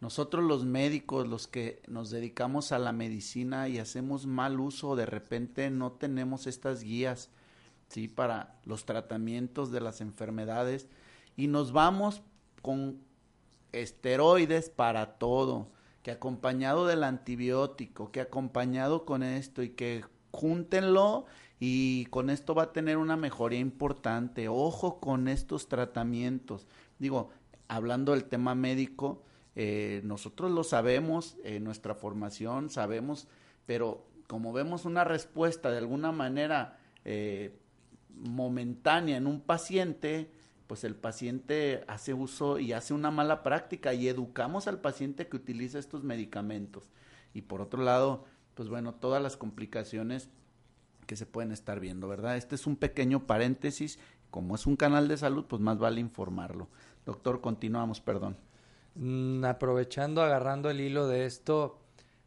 Nosotros los médicos, los que nos dedicamos a la medicina y hacemos mal uso, de repente no tenemos estas guías, ¿sí? Para los tratamientos de las enfermedades y nos vamos con esteroides para todo que acompañado del antibiótico, que acompañado con esto y que júntenlo y con esto va a tener una mejoría importante. Ojo con estos tratamientos. Digo, hablando del tema médico, eh, nosotros lo sabemos, en nuestra formación sabemos, pero como vemos una respuesta de alguna manera eh, momentánea en un paciente, pues el paciente hace uso y hace una mala práctica y educamos al paciente que utiliza estos medicamentos. Y por otro lado, pues bueno, todas las complicaciones que se pueden estar viendo, ¿verdad? Este es un pequeño paréntesis, como es un canal de salud, pues más vale informarlo. Doctor, continuamos, perdón. Mm, aprovechando, agarrando el hilo de esto,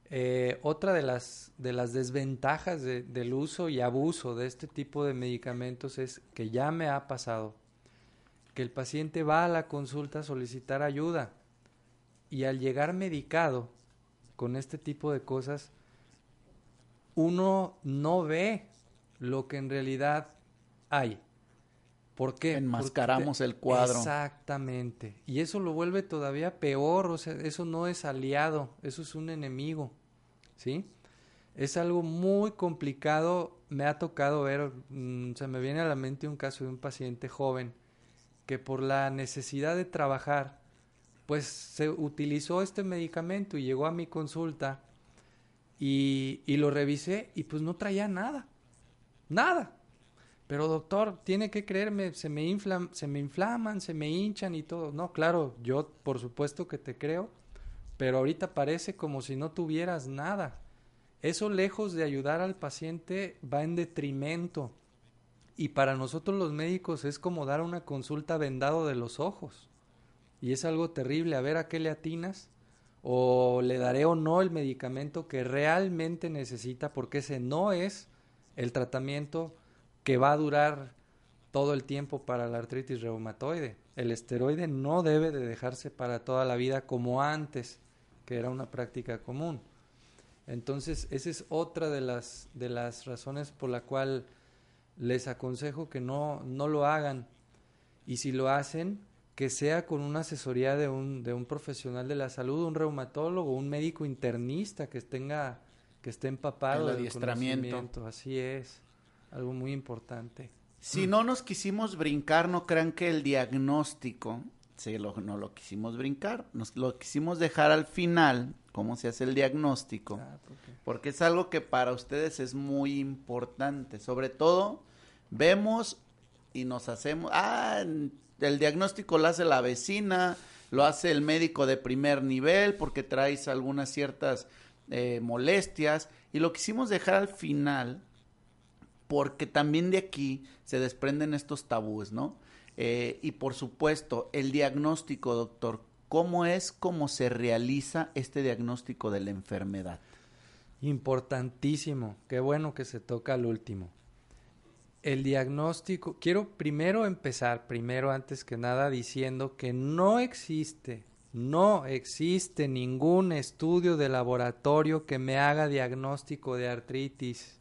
eh, otra de las, de las desventajas del uso y abuso de este tipo de medicamentos es que ya me ha pasado que el paciente va a la consulta a solicitar ayuda y al llegar medicado con este tipo de cosas, uno no ve lo que en realidad hay. ¿Por qué? Enmascaramos el cuadro. Exactamente. Y eso lo vuelve todavía peor, o sea, eso no es aliado, eso es un enemigo. ¿Sí? Es algo muy complicado. Me ha tocado ver, mm, se me viene a la mente un caso de un paciente joven que por la necesidad de trabajar, pues se utilizó este medicamento y llegó a mi consulta y, y lo revisé y pues no traía nada, nada. Pero doctor, tiene que creerme, se me, inflam, se me inflaman, se me hinchan y todo. No, claro, yo por supuesto que te creo, pero ahorita parece como si no tuvieras nada. Eso lejos de ayudar al paciente va en detrimento y para nosotros los médicos es como dar una consulta vendado de los ojos. Y es algo terrible, a ver a qué le atinas o le daré o no el medicamento que realmente necesita porque ese no es el tratamiento que va a durar todo el tiempo para la artritis reumatoide. El esteroide no debe de dejarse para toda la vida como antes, que era una práctica común. Entonces, esa es otra de las, de las razones por la cual les aconsejo que no, no lo hagan. Y si lo hacen, que sea con una asesoría de un, de un profesional de la salud, un reumatólogo, un médico internista que tenga, que esté empapado El adiestramiento. Así es, algo muy importante. Si no nos quisimos brincar, no crean que el diagnóstico, sí, lo, no lo quisimos brincar, nos lo quisimos dejar al final, cómo se hace el diagnóstico, ah, porque es algo que para ustedes es muy importante, sobre todo vemos y nos hacemos, ah, el diagnóstico lo hace la vecina, lo hace el médico de primer nivel porque traes algunas ciertas eh, molestias y lo quisimos dejar al final porque también de aquí se desprenden estos tabúes, ¿no? Eh, y por supuesto, el diagnóstico, doctor, ¿cómo es cómo se realiza este diagnóstico de la enfermedad? Importantísimo, qué bueno que se toca al último. El diagnóstico, quiero primero empezar, primero antes que nada, diciendo que no existe, no existe ningún estudio de laboratorio que me haga diagnóstico de artritis.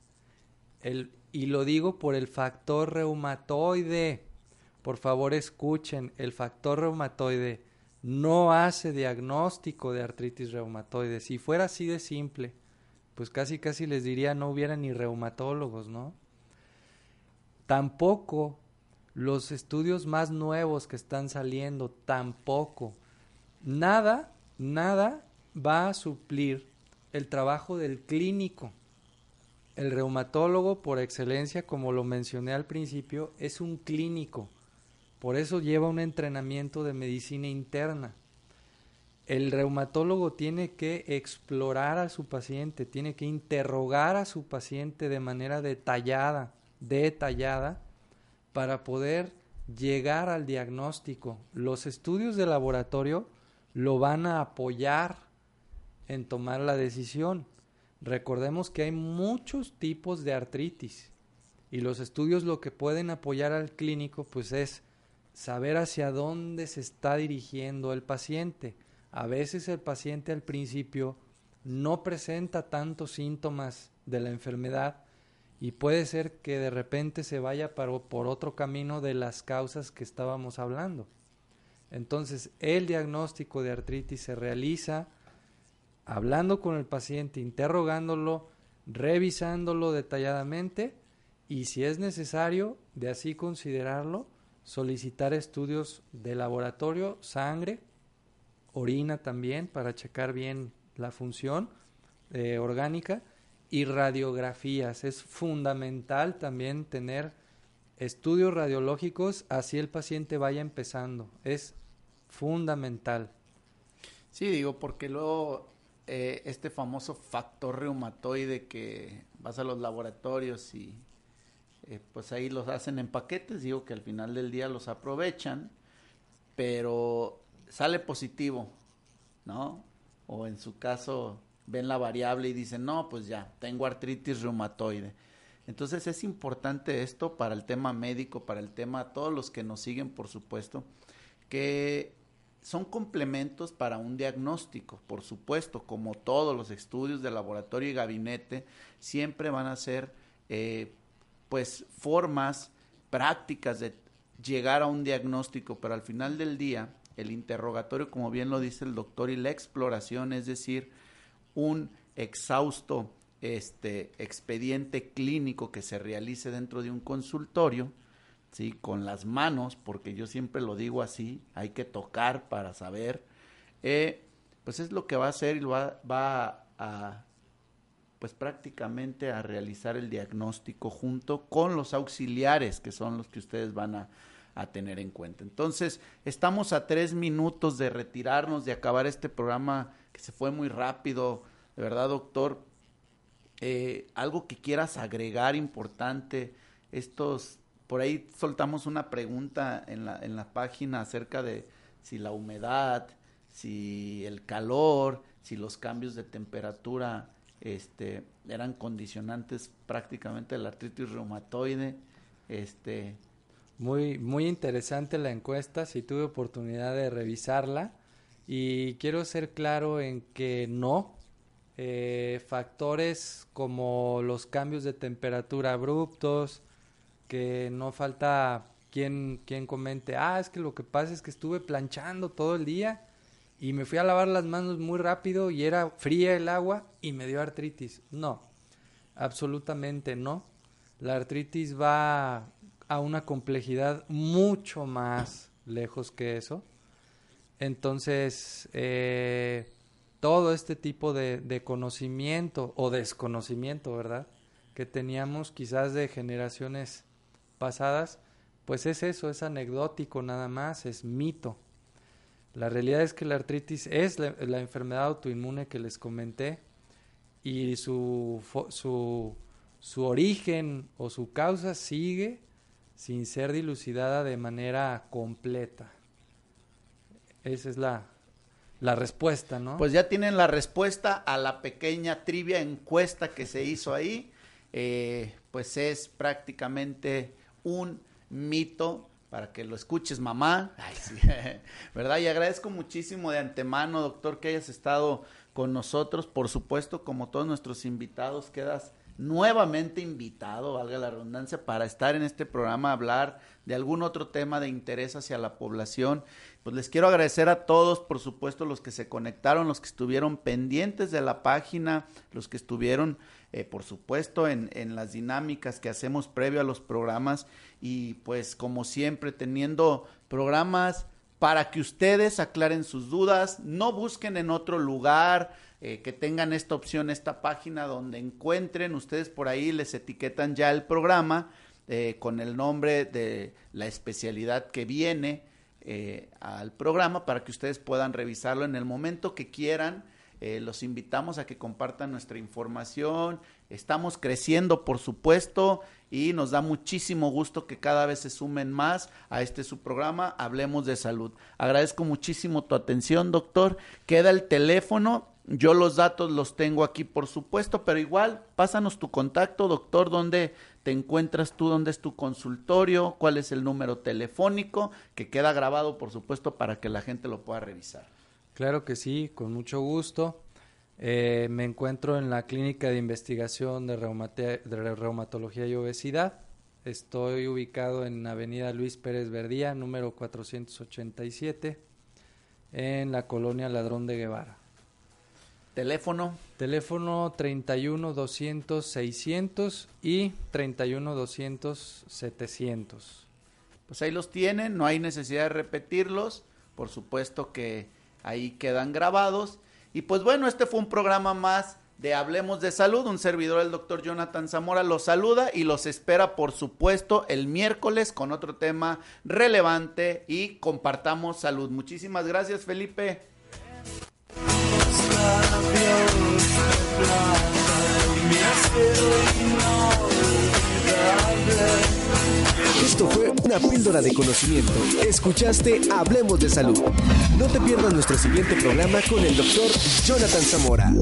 El, y lo digo por el factor reumatoide. Por favor escuchen, el factor reumatoide no hace diagnóstico de artritis reumatoide. Si fuera así de simple, pues casi casi les diría no hubiera ni reumatólogos, ¿no? Tampoco los estudios más nuevos que están saliendo, tampoco. Nada, nada va a suplir el trabajo del clínico. El reumatólogo, por excelencia, como lo mencioné al principio, es un clínico. Por eso lleva un entrenamiento de medicina interna. El reumatólogo tiene que explorar a su paciente, tiene que interrogar a su paciente de manera detallada, detallada, para poder llegar al diagnóstico. Los estudios de laboratorio lo van a apoyar en tomar la decisión. Recordemos que hay muchos tipos de artritis y los estudios lo que pueden apoyar al clínico pues es saber hacia dónde se está dirigiendo el paciente. A veces el paciente al principio no presenta tantos síntomas de la enfermedad y puede ser que de repente se vaya por otro camino de las causas que estábamos hablando. Entonces, el diagnóstico de artritis se realiza hablando con el paciente, interrogándolo, revisándolo detalladamente y si es necesario, de así considerarlo, solicitar estudios de laboratorio, sangre, orina también para checar bien la función eh, orgánica y radiografías. Es fundamental también tener estudios radiológicos así el paciente vaya empezando. Es fundamental. Sí, digo, porque luego eh, este famoso factor reumatoide que vas a los laboratorios y eh, pues ahí los hacen en paquetes, digo que al final del día los aprovechan, pero sale positivo, ¿no? O en su caso ven la variable y dicen, no, pues ya, tengo artritis reumatoide. Entonces es importante esto para el tema médico, para el tema, todos los que nos siguen, por supuesto, que son complementos para un diagnóstico, por supuesto, como todos los estudios de laboratorio y gabinete, siempre van a ser eh, pues formas prácticas de llegar a un diagnóstico, pero al final del día, el interrogatorio, como bien lo dice el doctor, y la exploración, es decir, un exhausto este expediente clínico que se realice dentro de un consultorio, ¿sí? Con las manos, porque yo siempre lo digo así, hay que tocar para saber, eh, pues es lo que va a hacer y lo va, a, pues prácticamente a realizar el diagnóstico junto con los auxiliares, que son los que ustedes van a, a tener en cuenta. Entonces, estamos a tres minutos de retirarnos, de acabar este programa que se fue muy rápido, de verdad, doctor. Eh, algo que quieras agregar importante, estos por ahí soltamos una pregunta en la, en la página acerca de si la humedad, si el calor, si los cambios de temperatura este, eran condicionantes prácticamente de la artritis reumatoide. Este. Muy, muy interesante la encuesta, si tuve oportunidad de revisarla y quiero ser claro en que no. Eh, factores como los cambios de temperatura abruptos, que no falta quien, comente, ah, es que lo que pasa es que estuve planchando todo el día y me fui a lavar las manos muy rápido y era fría el agua y me dio artritis. No, absolutamente no. La artritis va a una complejidad mucho más lejos que eso. Entonces, eh, todo este tipo de, de conocimiento o desconocimiento, ¿verdad? Que teníamos quizás de generaciones pasadas, pues es eso, es anecdótico nada más, es mito. La realidad es que la artritis es la, enfermedad autoinmune que les comenté y su, su, su origen o su causa sigue sin ser dilucidada de manera completa. Esa es la, la respuesta, ¿no? Pues ya tienen la respuesta a la pequeña trivia encuesta que se hizo ahí. Eh, pues es prácticamente un mito para que lo escuches, mamá. Ay, sí. ¿Verdad? Y agradezco muchísimo de antemano, doctor, que hayas estado con nosotros. Por supuesto, como todos nuestros invitados, quedas nuevamente invitado, valga la redundancia, para estar en este programa, hablar de algún otro tema de interés hacia la población. Pues les quiero agradecer a todos, por supuesto, los que se conectaron, los que estuvieron pendientes de la página, los que estuvieron, eh, por supuesto, en, en las dinámicas que hacemos previo a los programas y pues como siempre teniendo programas para que ustedes aclaren sus dudas, no busquen en otro lugar, eh, que tengan esta opción, esta página donde encuentren, ustedes por ahí les etiquetan ya el programa eh, con el nombre de la especialidad que viene al programa para que ustedes puedan revisarlo en el momento que quieran. Los invitamos a que compartan nuestra información. Estamos creciendo, por supuesto, y nos da muchísimo gusto que cada vez se sumen más a este su programa, Hablemos de Salud. Agradezco muchísimo tu atención, doctor. Queda el teléfono yo los datos los tengo aquí, por supuesto, pero igual, pásanos tu contacto, doctor, dónde te encuentras tú, dónde es tu consultorio, cuál es el número telefónico, que queda grabado, por supuesto, para que la gente lo pueda revisar. Claro que sí, con mucho gusto. Eh, me encuentro en la Clínica de Investigación de, de Reumatología y Obesidad. Estoy ubicado en Avenida Luis Pérez Verdía, número 487, en la colonia Ladrón de Guevara. Teléfono. Teléfono 31 200 600 y 31 200 700. Pues ahí los tienen, no hay necesidad de repetirlos. Por supuesto que ahí quedan grabados. Y pues bueno, este fue un programa más de Hablemos de Salud. Un servidor, el doctor Jonathan Zamora, los saluda y los espera, por supuesto, el miércoles con otro tema relevante y compartamos salud. Muchísimas gracias, Felipe. Esto fue una píldora de conocimiento. Escuchaste Hablemos de Salud. No te pierdas nuestro siguiente programa con el doctor Jonathan Zamora.